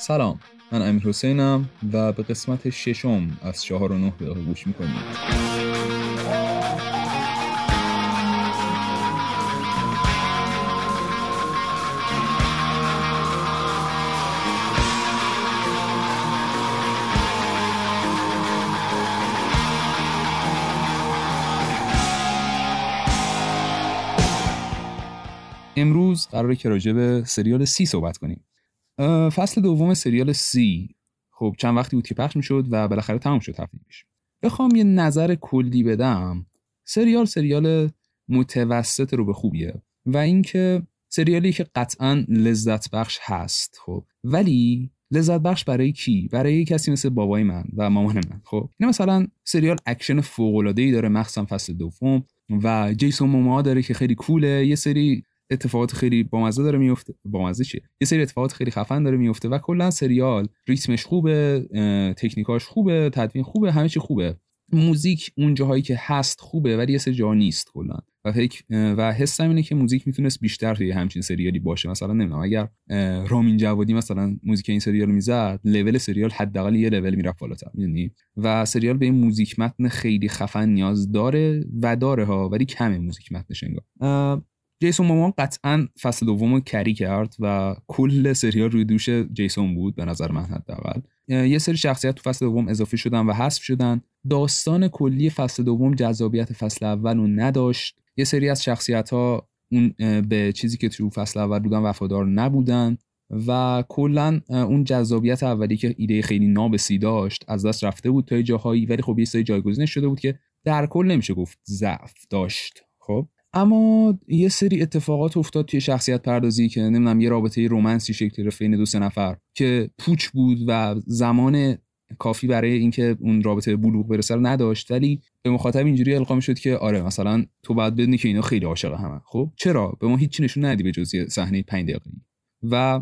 سلام من امیر حسینم و به قسمت ششم از چهار و نه دقیقه گوش می‌کنید امروز قراره که راجع به سریال See صحبت کنیم. فصل دوم سریال See. خب چند وقتی بود که پخش می‌شد و بالاخره تمام شد تفریحش بخوام یه نظر کلی بدم. سریال سریال متوسط رو به خوبیه و اینکه سریالی که قطعا لذت بخش هست خب. ولی لذت بخش برای کی؟ برای کسی مثل بابای من و مامان من خب. اینا مثلا سریال اکشن فوق العاده ای داره مخصوصا فصل دوم و جیسون موما داره که خیلی کوله. یه سری اتفاقات خیلی بامزه داره میفته. بامزه چیه؟ یه سری اتفاقات خیلی خفن داره میفته و کلا سریال ریتمش خوبه تکنیکاش خوبه تدوین خوبه همه چی خوبه. موزیک اون جاهایی که هست خوبه ولی یه سری جا نیست کلا. و فکر و حسم اینه که موزیک می‌تونست بیشتر توی همچین سریالی باشه. مثلا نمی‌دونم اگر رامین جوادی مثلا موزیک این سریال می‌زد لول سریال حداقل یه لول می‌رفت بالاتر می‌دونی؟ و سریال به این موزیک متن خیلی خفن نیاز داره و داره ها ولی کمه موزیک متنش انگار. جیسون مامان قطعا فصل دوم کری کرد و کل سریال روی دوش جیسون بود به نظر من حداقل. یه سری شخصیت تو فصل دوم اضافه شدن و حذف شدن. داستان کلی فصل دوم جذابیت فصل اول رو نداشت. یه سری از شخصیت ها اون به چیزی که تو فصل اول بودن وفادار نبودن و کلا اون جذابیت اولی که ایده خیلی نابسی داشت از دست رفته بود تا جاهایی ولی خب یه سری جایگزینش شده بود که در کل نمیشه گفت ضعف داشت. خب؟ اما یه سری اتفاقات افتاد توی شخصیت پردازی که نمی‌دونم یه رابطه رومنسی شکل گرفت بین دو سه نفر که پوچ بود و زمان کافی برای اینکه اون رابطه بلوغ برسه رو نداشت. ولی به مخاطب اینجوری القا می‌شد که آره مثلا تو باید بدونی که اینا خیلی عاشق همه خب؟ چرا؟ به ما هیچی نشون ندی به جز صحنه 5 دقیقه‌ای. و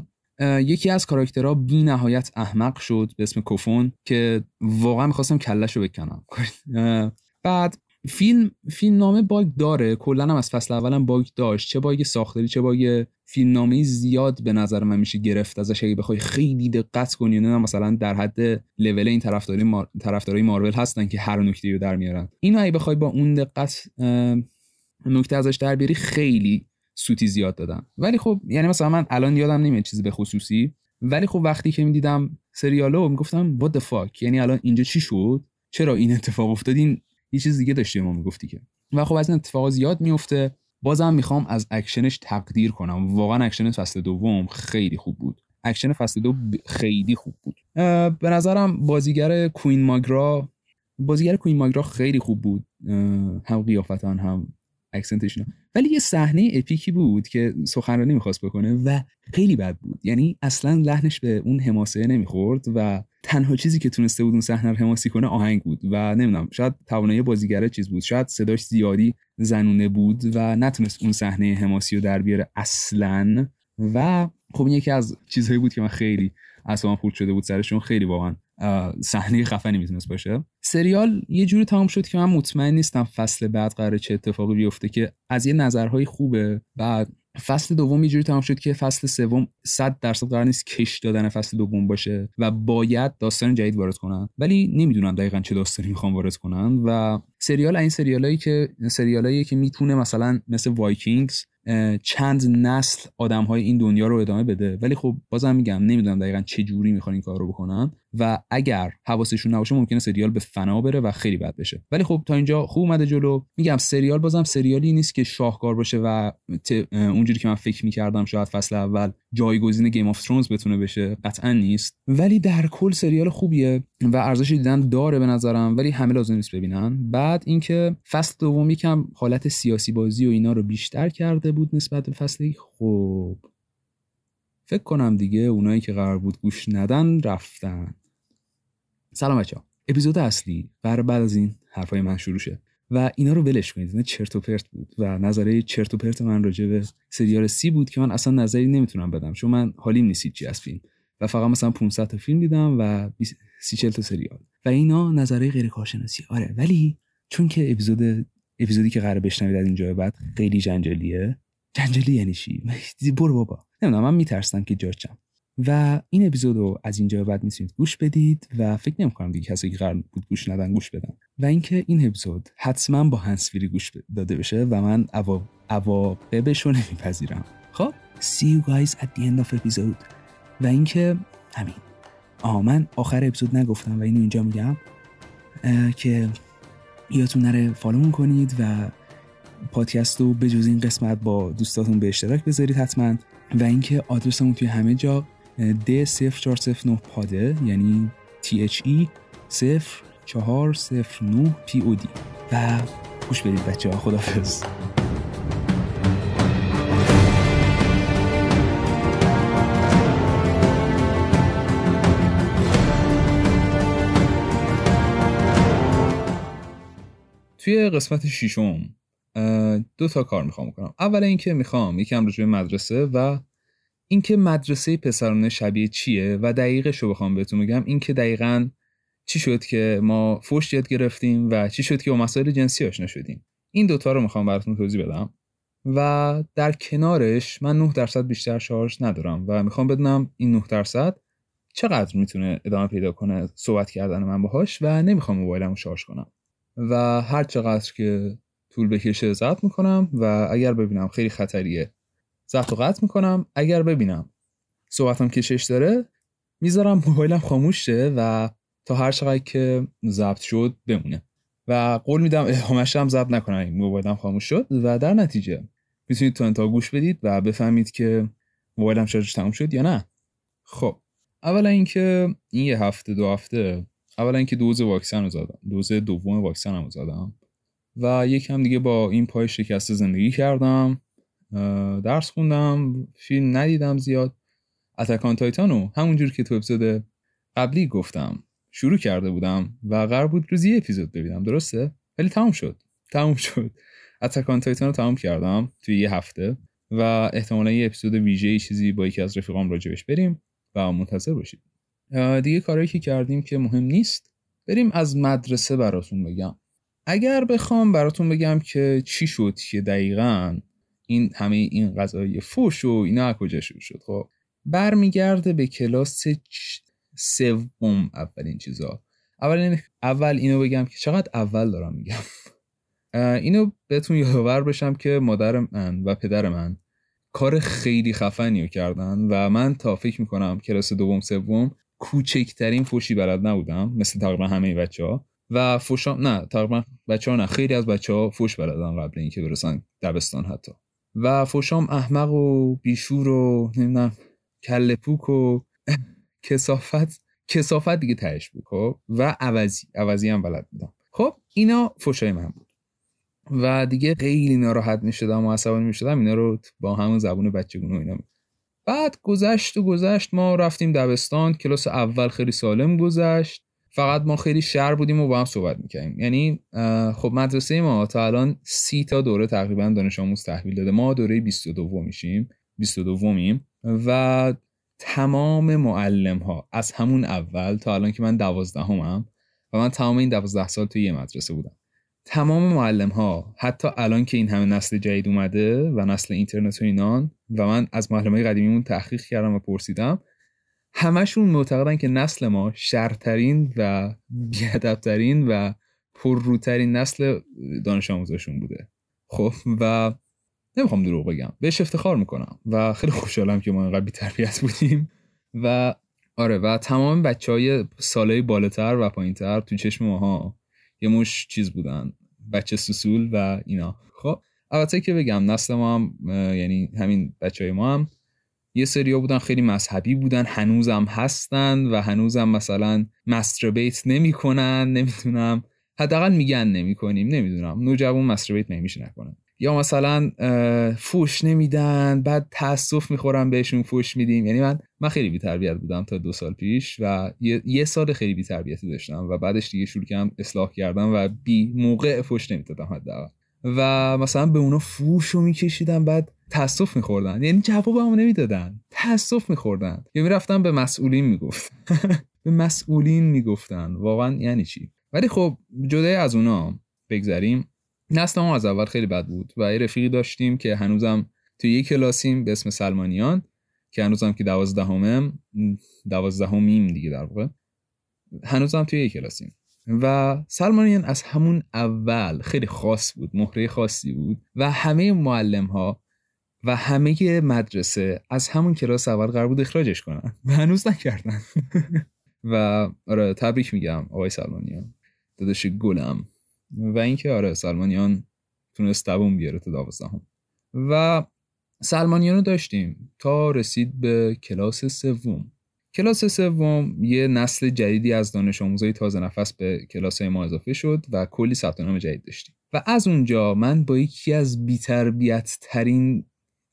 یکی از کاراکترها بی نهایت احمق شد به اسم کوفون که واقعا می‌خواستم کلش رو بکنم بعد فیلم فیلم نامه باگ داره. کلا هم از فصل اولم باگ داشت. چه باگ ساختاری چه باگ فیلم نامه زیاد به نظر من میشه گرفت. ازش اگه بخوای خیلی دقت کنی نه مثلا در حد لول این طرفداری مار... طرفدارای مارول هستن که هر نکته رو در میارن. این اگه بخوای با اون دقت نکته ازش در بیاری خیلی سوتی زیاد دادن. ولی خب یعنی مثلا من الان یادم نمیاد چیزی به خصوصی. ولی خب وقتی که می‌دیدم سریالو می‌گفتم what the یعنی الان اینجا چی شد؟ چرا این اتفاق افتاد؟ این یه چیز دیگه داشتی ما می‌گفتی که. و خب از این اتفاقات زیاد میفته. بازم می‌خوام از اکشنش تقدیر کنم. واقعا اکشن فصل دوم خیلی خوب بود. اکشن فصل دو خیلی خوب بود. به نظرم بازیگر Queen Maghra بازیگر کوین ماگرا خیلی خوب بود. هم قیافتان هم اکسنتش ولی یه صحنه اپیکی بود که سخنرانی می‌خواست بکنه و خیلی بد بود. یعنی اصلا لحنش به اون حماسه نمی‌خورد و تنها چیزی که تونسته بود اون صحنه رو حماسی کنه آهنگ بود و نمی‌دونم شاید توانایی بازیگره چیز بود شاید صداش زیادی زنونه بود و نتونست اون صحنه حماسی رو در بیاره اصلا. و خب یکی از چیزهایی بود که من خیلی اصلا خورد شده بود سرشون خیلی واقعا صحنه خفنی می‌تونست باشه. سریال یه جوری تمام شد که من مطمئن نیستم فصل بعد قرار چه اتفاقی بیفته که از یه نظرهای خوبه. بعد فصل دوم یه جوری تمام شد که فصل سوم 100 درصد قرار نیست کش دادن فصل دوم باشه و باید داستان جدید وارد کنن. ولی نمی‌دونم دقیقا چه داستانی می‌خوام وارد کنن و سریال این سریالایی که سریالایی که می‌تونه مثلا مثل وایکینگز چند نسل آدم های این دنیا رو ادامه بده. ولی خب بازم میگم نمی‌دونم دقیقا چه جوری می‌خوان این کار رو بکنن. و اگر حواسشون نباشه ممکنه سریال به فنا بره و خیلی بد بشه. ولی خب تا اینجا خوب اومده جلو. میگم سریال بازم سریالی نیست که شاهکار باشه و اونجوری که من فکر می‌کردم شاید فصل اول جایگزین Game of Thrones بتونه بشه قطعا نیست. ولی در کل سریال خوبیه و ارزش دیدن داره به نظرم ولی همه لازم نیست ببینن. بعد اینکه فصل دوم یکم حالت سیاسی بازی و اینا رو بیشتر کرده بود نسبت به فصل خوب فکر کنم دیگه اونایی که قرار بود گوش ندن رفتن. سلام بچه اپیزود اصلی قرار بعد از این حرفای من شروع شه. و اینا رو ولش کنید. اینا چرت و پرت بود و نظریه چرت و پرت من راجع به سریال سی بود که من اصلا نظری نمی‌تونم بدم چون من حالیم نیست چی از فیلم. و فقط مثلا 500 تا فیلم دیدم و 30 40 تا سریال. و اینا نظریه غیر کارشناسی. آره ولی چون که اپیزود اپیزودی که قرار بشنوید از اینجا بعد خیلی جنجالیه. جنجالی یعنی چی؟ برو بابا. نمی‌دونم من میترسم که جاچم و این اپیزود رو از اینجا بعد می‌تونید گوش بدید و فکر نمی کنم دیگه کسی که قرار بود گوش ندن گوش بدن. و اینکه این اپیزود حتما با هنسفیری گوش داده بشه و من عواقبش رو نمیپذیرم. خب see you guys at the end of episode. و اینکه همین. آها من آخر اپیزود نگفتم و اینو اینجا میگم که یادتون نره فالومون کنید و پادکست رو به جز این قسمت با دوستاتون به اشتراک بذارید حتما. و اینکه آدرسمون توی همه جا D0409 پاده یعنی THE 0409 POD و خوش برید بچه ها خدافز توی قسمت ششم دو تا کار می‌خوام کنم اول اینکه می‌خوام یکم راجع به مدرسه و اینکه مدرسه پسرانه شبیه چیه و دقیقش رو بخوام بهتون بگم. اینکه دقیقا چی شد که ما فوش یاد گرفتیم و چی شد که با مسائل جنسی آشنا شدیم. این دوتا رو می‌خوام براتون توضیح بدم. و در کنارش من 9 درصد بیشتر شارژ ندارم و می‌خوام بدونم این 9 درصد چقدر می‌تونه ادامه پیدا کنه صحبت کردن من باهاش و نمی‌خوام موبایلمو شارژ کنم. و هر چقدر که طول بکشه ضبط می‌کنم و اگر ببینم خیلی خطریه ضبط و قطع می‌کنم. اگر ببینم صحبتم کشش داره می‌ذارم موبایلم خاموش شه و تا هر چقدر که ضبط شد بمونه. و قول میدم ادامهش هم ضبط نکنم موبایلم خاموش شد. و در نتیجه می‌تونید تا انتها گوش بدید و بفهمید که موبایلم شارژش تموم شد یا نه. خب اولا اینکه این یه هفته دو هفته اولا اینکه دوز واکسن رو زدم. دوز دوم واکسن رو زدم. و یکم دیگه با این پای شکسته زندگی کردم. درس خوندم فیلم ندیدم زیاد. اتکان تایتانو همونجور که تو اپیزود قبلی گفتم شروع کرده بودم و قرار بود روزی اپیزود ببینم درسته؟ ولی تموم شد. تموم شد. اتکان تایتان رو تموم کردم توی یه هفته و احتمالا یه اپیزود ویژه چیزی با یکی از رفیقام راجبش بریم و منتظر باشید. دیگه کارهایی که کردیم که مهم نیست بریم از مدرسه براتون بگم. اگر بخوام براتون بگم که چی شد که دقیقا این همه این غذای فوش و اینا کجا شروع شد؟ خب برمیگرده به کلاس سوم اولین چیزا. اول اول اینو بگم که چقدر اول دارم میگم. اینو بهتون یادآور بشم که مادر من و پدر من کار خیلی خفنی رو کردن و من تا فکر می‌کنم کلاس دوم سوم کوچکترین فوشی بلد نبودم مثل تقریبا همه بچه ها و فوشام نه تقریبا بچه ها نه خیلی از بچه ها فوش بلدن قبل اینکه برسن دبستان حتی. و فوشام احمق و بیشور و نمی‌دونم کله پوک و کسافت کسافت دیگه تهش بود خب؟ و عوضی عوضی هم بلد بودم. خب اینا فوشای من بود. و دیگه خیلی ناراحت می‌شدم و عصبانی می‌شدم اینا رو با همون زبون بچگونه و اینا بعد گذشت و گذشت ما رفتیم دبستان کلاس اول خیلی سالم گذشت. فقط ما خیلی شر بودیم و با هم صحبت می‌کنیم یعنی خب مدرسه ما تا الان سی تا دوره تقریبا دانش آموز تحویل داده. ما دوره 22 میشیم. 22 میم و تمام معلم ها از همون اول تا الان که من دوازدهمم و من تمام این دوازده سال توی یه مدرسه بودم. تمام معلم ها حتی الان که این همه نسل جدید اومده و نسل اینترنت و اینان و من از معلم های قدیمیمون تحقیق کردم و پرسیدم همشون معتقدن که نسل ما شرترین و بیادبترین و پرروترین نسل دانش آموزشون بوده. خب و نمی‌خوام دروغ بگم. بهش افتخار می‌کنم و خیلی خوشحالم که ما اینقدر بی تربیت بودیم. و آره و تمام بچه های ساله بالاتر و پایینتر تو چشم ماها یه مش چیز بودن. بچه سسول و اینا. خب البته که بگم نسل ما هم یعنی همین بچه های ما هم یه سریا بودن خیلی مذهبی بودن هنوزم هستن و هنوزم مثلا مستربیت نمی‌کنن نمی‌دونم. حداقل میگن نمی‌کنیم نمی‌دونم. نوجوان مستربیت نمیشه نکنن. یا مثلا فوش نمیدن بعد تاسف می‌خورن بهشون فوش میدیم. یعنی من من خیلی بی تربیت بودم تا دو سال پیش و یه, سال خیلی بی تربیتی داشتم و بعدش دیگه شروع کردم اصلاح کردم و بی موقع فوش نمی‌دادم حداقل. و مثلا به اونا فوش رو میکشیدم بعد تاسف میخوردن. یعنی جواب هم نمی‌دادن. تاسف میخوردن. یا می‌رفتن به مسئولین می‌گفت به مسئولین می‌گفتن. واقعا یعنی چی؟ ولی خب جدای از اونا بگذریم. نسل ما از اول خیلی بد بود و یه رفیقی داشتیم که هنوزم توی یه کلاسیم به اسم سلمانیان که هنوزم که دوازدهمم دوازدهمیم دیگه در واقع. هنوزم توی یه کلاسیم. و سلمانیان از همون اول خیلی خاص بود مهره خاصی بود و همه معلم ها و همه مدرسه از همون کلاس اول قرار بود اخراجش کنن. و هنوز نکردن. و آره تبریک میگم آقای سلمانیان. داداش گلم. و اینکه آره سلمانیان تونست دووم بیاره تا دوازدهم. و سلمانیان رو داشتیم تا رسید به کلاس سوم. کلاس سوم یه نسل جدیدی از دانش آموزای تازه نفس به کلاس ما اضافه شد و کلی ثبت نام جدید داشتیم. و از اونجا من با یکی از بیتربیت ترین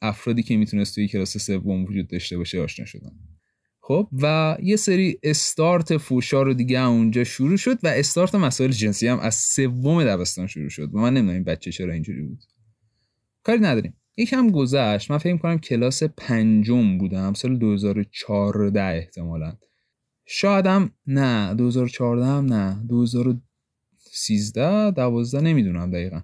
افرادی که می‌تونست توی کلاس سوم وجود داشته باشه آشنا شدم. خب و یه سری استارت فوشا رو دیگه اونجا شروع شد و استارت مسائل جنسی هم از سوم دبستان شروع شد. و من نمی‌دونم این بچه چرا اینجوری بود. کاری نداریم. یکم گذشت. من فکر کنم کلاس پنجم بودم. سال 2014 احتمالا. شایدم نه. 2014 هم نه. 2013 12 نمی‌دونم دقیقا.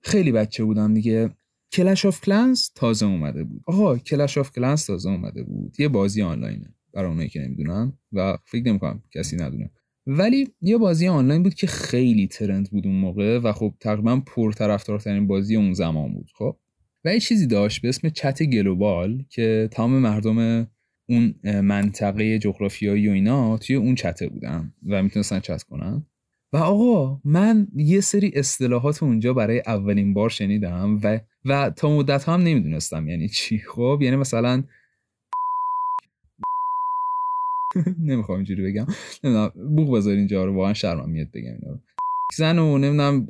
خیلی بچه بودم دیگه. Clash of Clans تازه اومده بود. آها Clash of Clans تازه اومده بود. یه بازی آنلاینه برای اونایی که نمی‌دونن و فکر نمی‌کنم کسی ندونه. ولی یه بازی آنلاین بود که خیلی ترند بود اون موقع و خب تقریبا پرطرفدارترین بازی اون زمان بود خب؟ و یه چیزی داشت به اسم چت گلوبال که تمام مردم اون منطقه جغرافیایی و اینا توی اون چته بودن و می‌تونستن چت کنن. و آقا من یه سری اصطلاحات اونجا برای اولین بار شنیدم و و تا مدت هم نمی‌دونستم یعنی چی. خب یعنی مثلا نمی‌خوام اینجوری بگم. نمی‌دونم بوق بذار اینجا رو واقعا شرمم میاد بگم اینا زن و نمی‌دونم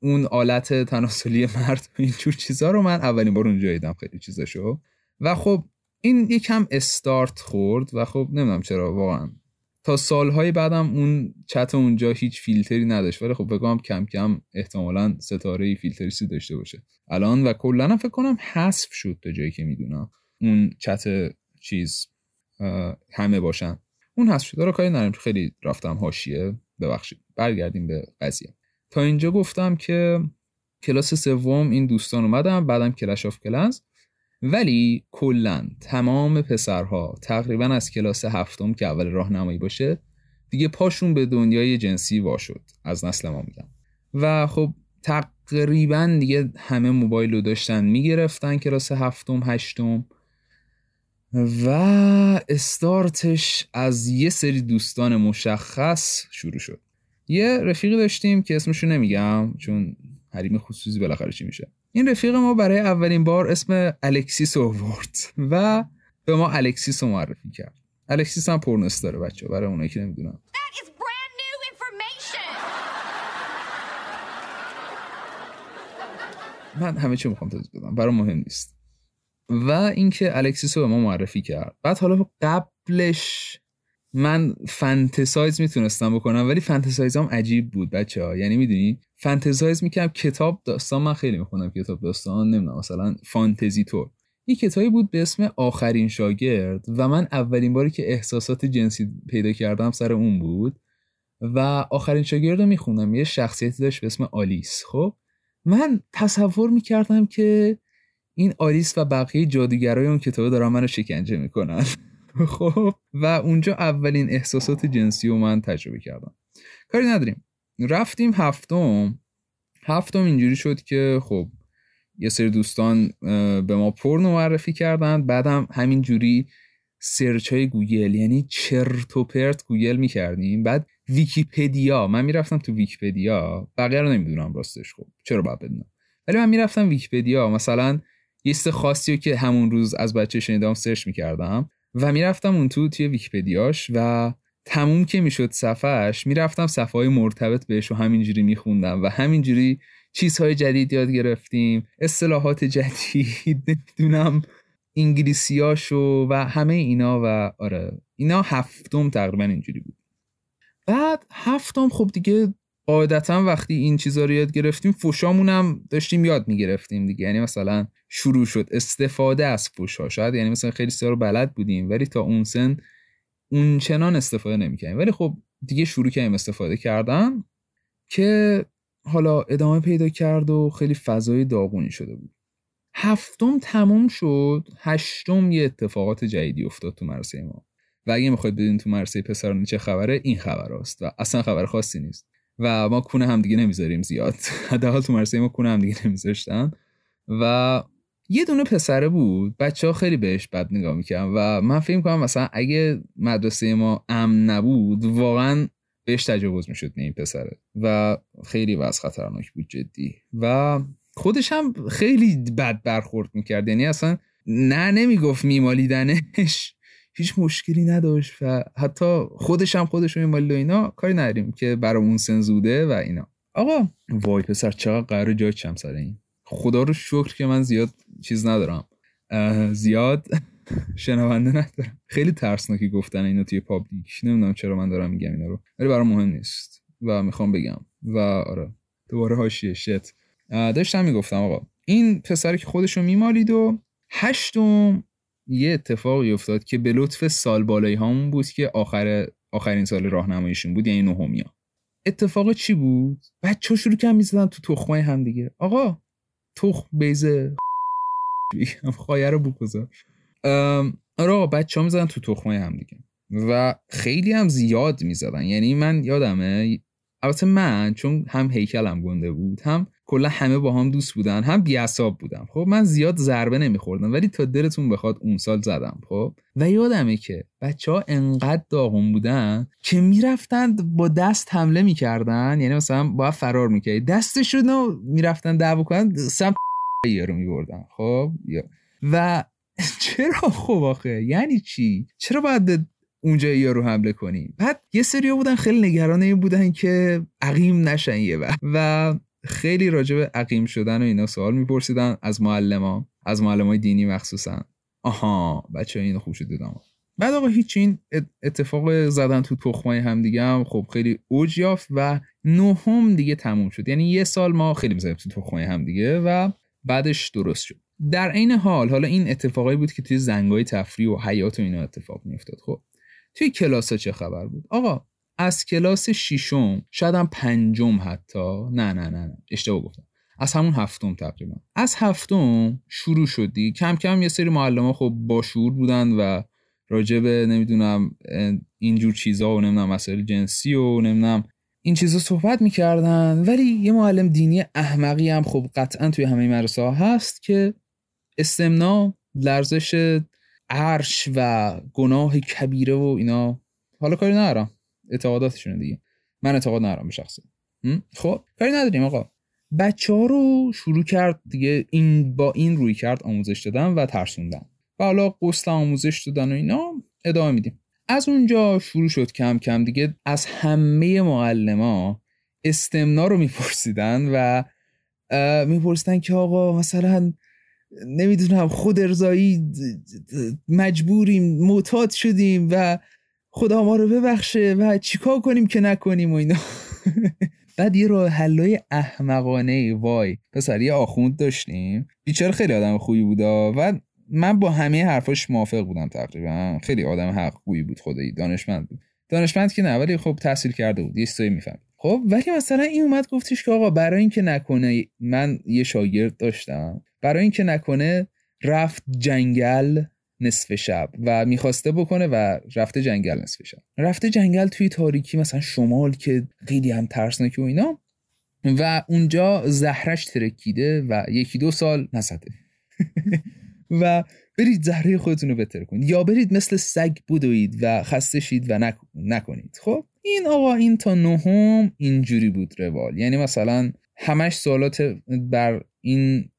اون آلت تناسلی مرد و اینجور چیزا رو من اولین بار اونجا دیدم خیلی چیزاشو. و خب این یکم استارت خورد و خب نمی‌دونم چرا واقعا. تا سالهای بعدم اون چت اونجا هیچ فیلتری نداشت. ولی خب بگم کم کم احتمالا ستاره فیلتریسی داشته باشه. الان و کلا فکر کنم حذف شد تا جایی که می‌دونم. اون چت چیز همه باشن. اون حذف شده رو کاری نرم خیلی رفتم حاشیه ببخشید. برگردیم به قضیه. تا اینجا گفتم که کلاس سوم این دوستان اومدم بعدم Clash of Clans ولی کلا تمام پسرها تقریبا از کلاس هفتم که اول راهنمایی باشه دیگه پاشون به دنیای جنسی وا شد از نسل ما میگم. و خب تقریبا دیگه همه موبایل رو داشتن می‌گرفتن کلاس هفتم هشتم. و استارتش از یه سری دوستان مشخص شروع شد. یه رفیقی داشتیم که اسمشو نمیگم چون حریم خصوصی بالاخره چی میشه. این رفیق ما برای اولین بار اسم الکسیس آورد و به ما الکسیس رو معرفی کرد. الکسیس هم porn star ه بچه برای اونایی که نمی‌دونم من همه چی می‌خوام توضیح بدم برای مهم نیست. و اینکه الکسیس رو به ما معرفی کرد. بعد حالا قبلش من fantasize می‌تونستم بکنم ولی fantasize هم عجیب بود بچه ها یعنی می‌دونی؟ fantasize می‌کنم کتاب داستان من خیلی می‌خونم کتاب داستان نمی‌دونم مثلا فانتزی طور این کتابی بود به اسم آخرین شاگرد و من اولین باری که احساسات جنسی پیدا کردم سر اون بود و آخرین شاگرد رو می‌خونم یه شخصیتی داشت به اسم آلیس. خب؟ من تصور می‌کردم که این آلیس و بقیه جادوگرای اون کتاب دارن منو شکنجه می‌کنن. خب و اونجا اولین احساسات جنسی رو من تجربه کردم. کاری نداریم. رفتیم هفتم. هفتم اینجوری شد که خب یه سری دوستان به ما پرنو معرفی کردن. بعدم همین جوری سرچ های گوگل یعنی چرت و پرت گوگل می‌کردیم. بعد ویکیپدیا. من می‌رفتم تو ویکیپدیا. بقیه رو نمی‌دونم راستش خب چرا باید بدونم. ولی من می‌رفتم ویکیپدیا. مثلا یه خاصی رو که همون روز از بچه شنیدم سرچ می‌کردم. و می‌رفتم اون تو توی ویکیپدیاش و تموم که می‌شد صفحش می‌رفتم صفحه های مرتبط بهش و همینجوری میخوندم و همینجوری چیزهای جدید یاد گرفتیم اصطلاحات جدید نمی‌دونم انگلیسیاشو و همه اینا و آره اینا هفتم تقریبا اینجوری بود. بعد هفتم خب دیگه قاعدتا وقتی این چیزا رو یاد گرفتیم فوشامون داشتیم یاد می‌گرفتیم دیگه. یعنی مثلا شروع شد استفاده از فوشا شاید یعنی مثلا خیلی سر بلد بودیم ولی تا اون سن اون چنان استفاده نمی‌کنیم ولی خب دیگه شروع کردیم استفاده کردن که حالا ادامه پیدا کرد و خیلی فضای داغونی شده بود. هفتم تموم شد. هشتم یه اتفاقات جدیدی افتاد تو مرسه ما. و اگه می‌خواید بدین تو مرسه پسران چه خبره این خبر است و اصلا خبر خاصی نیست. و ما کونه همدیگه نمی‌ذاریم زیاد. حداقل تو مرسه ما کونه همدیگه نمیذاشتن. و یه دونه پسره بود. بچه ها خیلی بهش بد نگاه می‌کردن. و من فکر کنم مثلا اگه مدرسه ما امن نبود واقعا بهش تجاوز می‌شد این پسره. و خیلی وضع خطرناک بود جدی. و خودش هم خیلی بد برخورد می‌کرد. یعنی اصلا نه نمی‌گفت میمالیدنش. هیچ مشکلی نداشت و حتی خودش هم خودش رو میمالید و اینا کاری نداریم که برامون سنزوده و اینا. آقا وای پسر چقدر قرار جای چم سر این؟ خدا رو شکر که من زیاد چیز ندارم. زیاد شنونده ندارم. خیلی ترسناکی گفتن اینا توی پابلیک. نمی‌دونم چرا من دارم میگم اینا رو. ولی برام مهم نیست و می‌خوام بگم. و آره. دوباره هاشیه. شت. داشتم می‌گفتم آقا این پسری که خودشو میمالید و هشتم یه اتفاقی افتاد که به لطف سال بالایی همون بود که آخر آخرین سال راهنماییشون بود یعنی نهمیا اتفاق چی بود؟ بچه شروع کردن می‌زدن تو تخمه هم دیگه. آقا تخم بیزه خواهر رو بگذار. آره بچه ها می‌زدن تو تخمه هم دیگه. و خیلی هم زیاد می‌زدن. یعنی من یادمه البته من چون هم هیکلم گنده بود هم کلا همه با هم دوست بودن هم بیاساب بودم خب من زیاد ضربه نمیخوردم ولی تا دلتون بخواد اون سال زدم خب. و یادمه که بچه ها انقدر داغون بودن که می‌رفتند با دست حمله می‌کردن یعنی مثلا با فرار می‌کردی. دستشون رو می‌رفتن دعوا کنن سمت رو میبردن خب. و چرا خب آخه؟ یعنی چی؟ چرا باید اونجا یارو حمله کنی؟ بعد یه سری بودن خیلی نگران این بودن که عقیم نشن یه و خیلی راجع به عقیم شدن و اینا سوال میپرسیدن. از معلما از معلمای دینی مخصوصا. آها بچه اینو خوب شد دیدم بعد آقا هیچ این اتفاق زدن تو تخمای هم دیگه هم خب خیلی اوج یافت و نهم دیگه تموم شد. یعنی یه سال ما خیلی می‌زدیم تو تخمای هم دیگه و بعدش درست شد. در عین حال حالا این اتفاقایی بود که توی زنگای تفریح و حیات و اینا اتفاق میافتاد. خب توی کلاس چه خبر بود؟ آقا از کلاس ششم شاید هم پنجم حتی. نه نه نه, نه. اشتباه گفتم. از همون هفتم تقریبا. از هفتم شروع شدی. کم کم یه سری معلم خب با شعور بودن و راجع به نمی‌دونم اینجور چیزا و نمی‌دونم مسائل جنسی و نمی‌دونم این چیزا صحبت می‌کردن. ولی یه معلم دینی احمقی هم خب قطعا توی همه مدرسه ها هست که استمنا لرزش عرش و گناه کبیره و اینا. حالا کاری ندارم. اعتقاداتشونه دیگه. من اعتقاد ندارم به شخصه. خب کاری نداریم آقا. بچه رو شروع کرد دیگه این با این روی کرد آموزش دادن و ترسوندن. و حالا قسل آموزش دادن و اینا ادامه میدیم. از اونجا شروع شد کم کم دیگه از همه معلما استمنا رو میپرسیدن و میپرسیدن که آقا مثلا نمی‌دونم خود ارزایی مجبوریم معتاد شدیم و خدا ما رو ببخشه و چیکار کنیم که نکنیم و اینا. بعد یه راه حلای احمقانه وای. پسر یه آخوند داشتیم. بیچاره خیلی آدم خوبی بودا و من با همه حرفاش موافق بودم تقریبا. خیلی آدم حق خوبی بود خدایی. دانشمند بود. دانشمند که نه ولی خب تحصیل کرده بود. یه چیزایی میفهم خب ولی مثلا این اومد گفتش که آقا برای اینکه نکنه من یه شاگرد داشتم. برای اینکه نکنه رفت جنگل. نصف شب و می‌خواسته بکنه و رفته جنگل نصف شب. رفته جنگل توی تاریکی مثلا شمال که خیلی هم ترسناکی و اینا و اونجا زهرش ترکیده و یکی دو سال نزده و برید زهره خودتون رو بهتر کنید. یا برید مثل سگ بدوید و خسته شید و نکنید. خب؟ این آقا این تا نهم اینجوری بود روال. یعنی مثلا همش سوالات بر این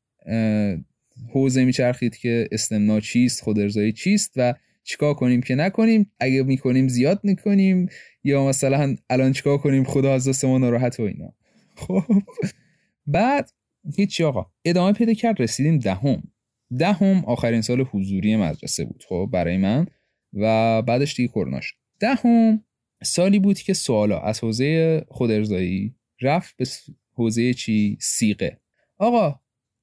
حوزه میچرخید که استمنا چیست خود ارزایی چیست و چیکار کنیم که نکنیم. اگه می‌کنیم زیاد می‌کنیم یا مثلا الان چیکار کنیم خدا از دست ما ناراحت و اینا. خب. بعد هیچ آقا ادامه پیدا کرد رسیدیم دهم. دهم آخرین سال حضوری مدرسه بود خب برای من. و بعدش دیگه کرونا شد. دهم سالی بود که سوالا از حوزه خود ارزایی رفت به حوزه چی؟ سیقه آقا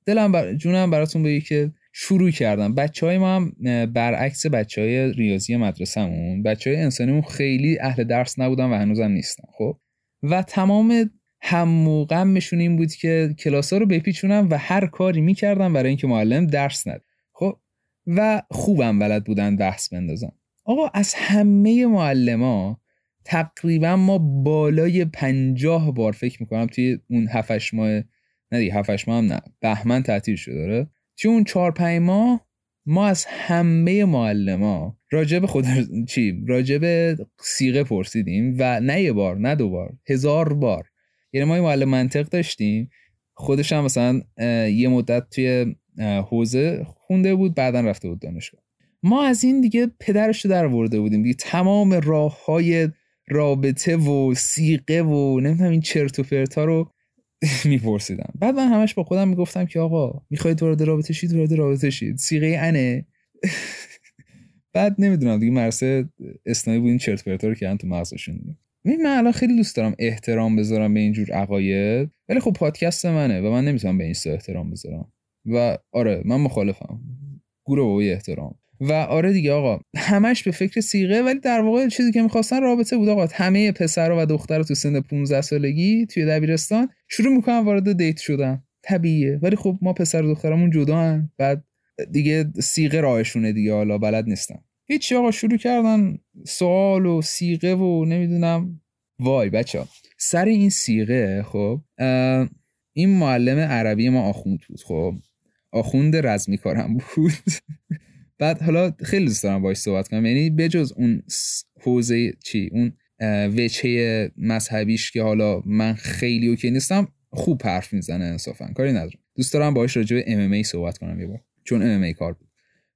دلم بر... جونم براتون بگی که شروع کردم. بچه های ما هم برعکس بچه های ریاضی مدرسهمون بچه های انسانیمون خیلی اهل درس نبودن و هنوزم نیستن خب؟ و تمام هم و این بود که کلاس ها رو بپیچونم و هر کاری می‌کردم برای اینکه معلم درس ند خب؟ و خوبم بلد بودن بحث بندازن آقا از همه معلما تقریبا ما بالای پنجاه بار فکر می‌کنم توی اون هفتش ماه نه دیگه هفتش ماه هم نه. بهمن تعطیل شده داره؟ توی اون چهار پنج ماه ما از همه معلما راجب خود چی؟ راجب سیغه پرسیدیم و نه یه بار نه دو بار هزار بار. یعنی ما یه معلم منطق داشتیم. خودش هم مثلا یه مدت توی حوزه خونده بود بعدا رفته بود دانشگاه. ما از این دیگه پدرش در ورده بودیم. دیگه تمام راه های رابطه و سیقه و نمی‌دونم این چرت و پرتا رو میپرسیدم. بعد من همش با خودم می‌گفتم که آقا می‌خواید وارد رابطه شید وارد رابطه شید سیغه انه. بعد نمی‌دونم دیگه مرسه اسنایی بود این چرت پرتا رو که تو مغزشون من الان خیلی دوست دارم احترام بذارم به اینجور عقاید ولی خب پادکست منه و من نمی‌تونم به این احترام بذارم. و آره من مخالفم. گروه احترام. و آره دیگه آقا همش به فکر سیغه ولی در واقع چیزی که می‌خواستن رابطه بود آقا. همه پسر و دختر تو سن 15 سالگی توی دبیرستان شروع می‌کنن وارد دیت شدن. طبیعیه. ولی خب ما پسر و دخترمون جدا هن. بعد دیگه سیغه راهشونه دیگه. حالا بلد نیستن هیچی آقا شروع کردن سوال و سیغه و نمی‌دونم. وای بچه سر این سیغه خب این معلم عربی ما آخوند بود. خب آخوند رزمی کارم بود. بعد حالا خیلی دوست دارم باش صحبت کنم. یعنی بجز اون حوزه چی اون وچه مذهبیش که حالا من خیلی اوکی نیستم خوب حرف می‌زنه انصافا. کاری ندارم. دوست دارم باش راجع به ام صحبت کنم یه بار. چون ام کار بود.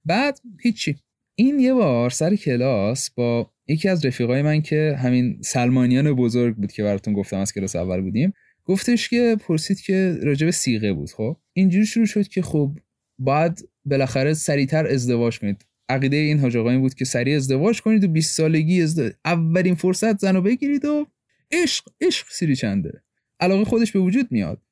بعد هیچی. این یه بار سر کلاس با یکی از رفیقای من که همین سلمانیان بزرگ بود که براتون گفتم از کلاس اول بودیم گفتش که پرسید که راجع به سیغه بود خب؟ اینجوری شروع شد که خب بعد بالاخره سریعتر ازدواج کنید. عقیده این حاج این بود که سریع ازدواج کنید و 20 سالگی اولین فرصت زن رو بگیرید و عشق عشق سیری چنده علاقه خودش به وجود میاد.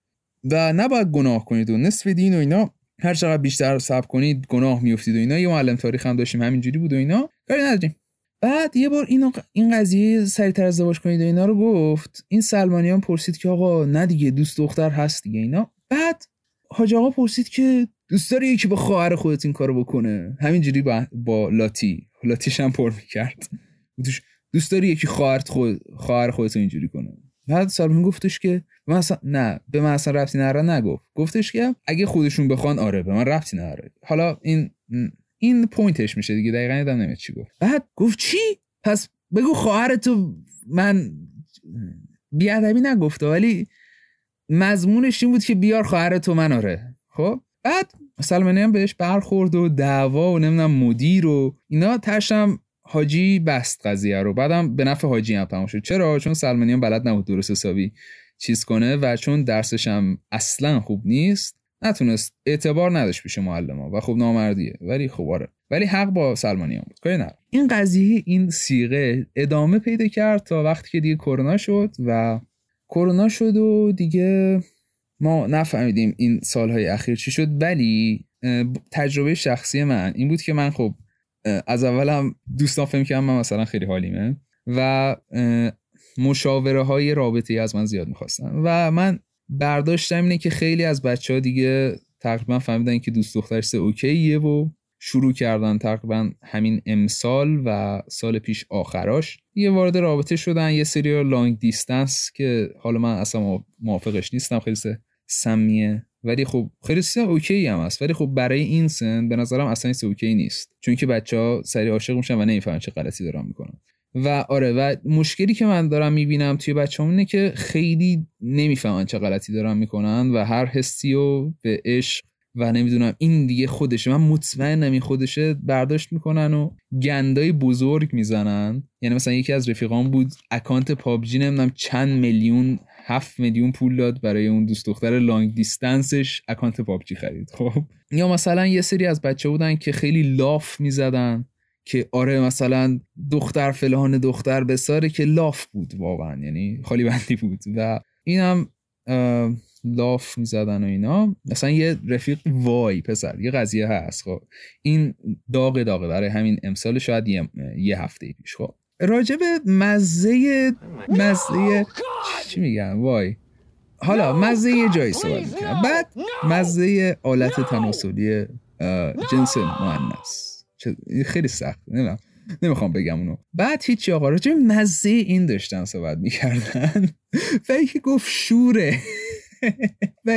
و نباید گناه کنید و نصف دین و اینا. هر چقدر بیشتر صبر کنید گناه میفتید و اینا. یه معلم تاریخ هم داشتیم همینجوری بود و اینا. کاری نداریم. بعد یه بار اینو این قضیه سریعتر ازدواج کنید و اینا رو گفت. این سلمانیان پرسید که آقا نه دیگه دوست دختر هست دیگه اینا. بعد حاج آقا پرسید که دوست داری یکی با خواهر خودت این کارو بکنه؟ همینجوری با, با لاتی. لاتیش هم پر می‌کرد. دوست داری یکی خواهر خود خواهر خودت اینجوری کنه؟ بعد سالمون گفتش که مثلا نه به من اصلا ربطی نره نگفت. گفتش که اگه خودشون بخوان آره به من ربطی نره حالا این این پوینتش میشه دیگه دقیقا یادم نمیاد چی گفت. بعد گفت چی؟ پس بگو خواهر تو من بیادبی نگفته ولی مضمونش این بود که بیار خواهر تو من آره. خب؟ بعد سلمانی هم بهش برخورد و دعوا و نمی‌دونم مدیر و اینا تشم حاجی بست قضیه رو. بعدم به نفع حاجی هم تمام شد. چرا؟ چون سلمانی هم بلد نبود درست حسابی چیز کنه و چون درسش هم اصلا خوب نیست نتونست اعتبار نداشت پیش معلم و خب نامردیه. ولی خب آره. ولی حق با سلمانیان بود. کاری نه این قضیه این سیغه ادامه پیدا کرد تا وقتی که دیگه کرونا شد و کرونا شد و دیگه ما نفهمیدیم این سالهای اخیر چی شد ولی تجربه شخصی من این بود که من خب از اولم دوستان فهم کردم من مثلا خیلی حالیمه و مشاوره های رابطه از من زیاد می‌خواستن و من برداشتم اینه که خیلی از بچه ها دیگه تقریبا فهمیدن که دوست دخترش اوکیه و شروع کردن تقریبا همین امسال و سال پیش آخراش. یه وارد رابطه شدن یه سری لانگ دیستنس که حالا من اصلا موافقش نیستم خیلی سمیه. ولی خب خیلی سیستم OK هم هست. ولی خب برای این سن به نظرم اصلا این OK نیست. چون که بچه ها سریع عاشق میشن و نمی‌فهمن چه غلطی دارن می‌کنن. و آره و مشکلی که من دارم می‌بینم توی بچه اینه که خیلی نمی‌فهمن چه غلطی دارن می‌کنن و هر حسی و به عشق و نمی‌دونم این دیگه خودشه. من مطمئنم این خودشه برداشت می‌کنن و گندای بزرگ می‌زنن. یعنی مثلا یکی از رفیقان بود account PUBG نمی‌دونم چند میلیون هفت میلیون پول داد برای اون دوست دختر long distance ش account PUBG خرید. خب. یا مثلا یه سری از بچه بودن که خیلی لاف می‌زدن که آره مثلا دختر فلان دختر بساره که لاف بود واقعا یعنی خالی بندی بود. و اینم لاف می‌زدن و اینا. مثلا یه رفیق وای پسر یه قضیه هست. خب. این داغ داغه برای همین امسال شاید یه, یه هفته پیش. خب. راجب مزه مزه چی میگم وای. حالا مزه یه جایی صحبت می‌کنم. بعد مزه آلت تناسلی جنس مؤنث. خیلی سخت. نمی‌دونم. نمی‌خوام بگم اونو. بعد هیچی آقا راجع مزه این داشتن صحبت می‌کردن. و یکی گفت شوره.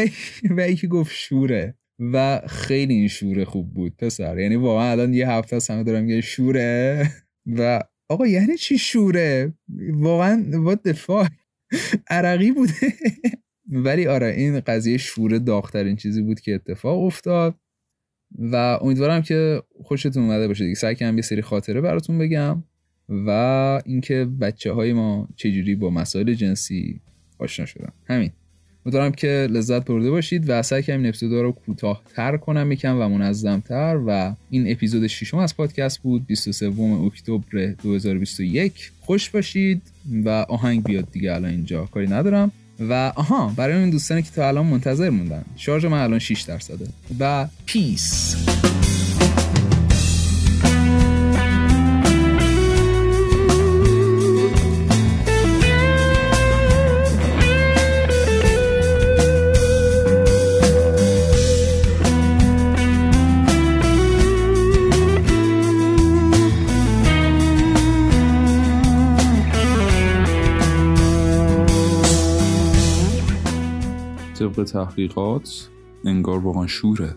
و یکی گفت شوره. و خیلی این شوره خوب بود پسر. یعنی واقعا الان یه هفته از همه دارم یه شوره. و آقا یعنی چی شوره؟ واقعا what the عرقی بوده. ولی آره این قضیه شوره داغترین چیزی بود که اتفاق افتاد و امیدوارم که خوشتون اومده باشه دیگه. سعی کنم یه سری خاطره براتون بگم و اینکه بچه های ما چجوری با مسائل جنسی آشنا شدن. همین. امیدوارم که لذت برده باشید و سعی کنم این رو کوتاهتر کنم یکم و منظمتر و این اپیزود ششم از پادکست بود 23 اکتبر 2021 خوش باشید و آهنگ بیاد دیگه الان اینجا کاری ندارم. و آها برای این دوستانی که تا الان منتظر موندن شارژ من الان 6 درصده. و پیس تحقیقات انگار واقعا شوره.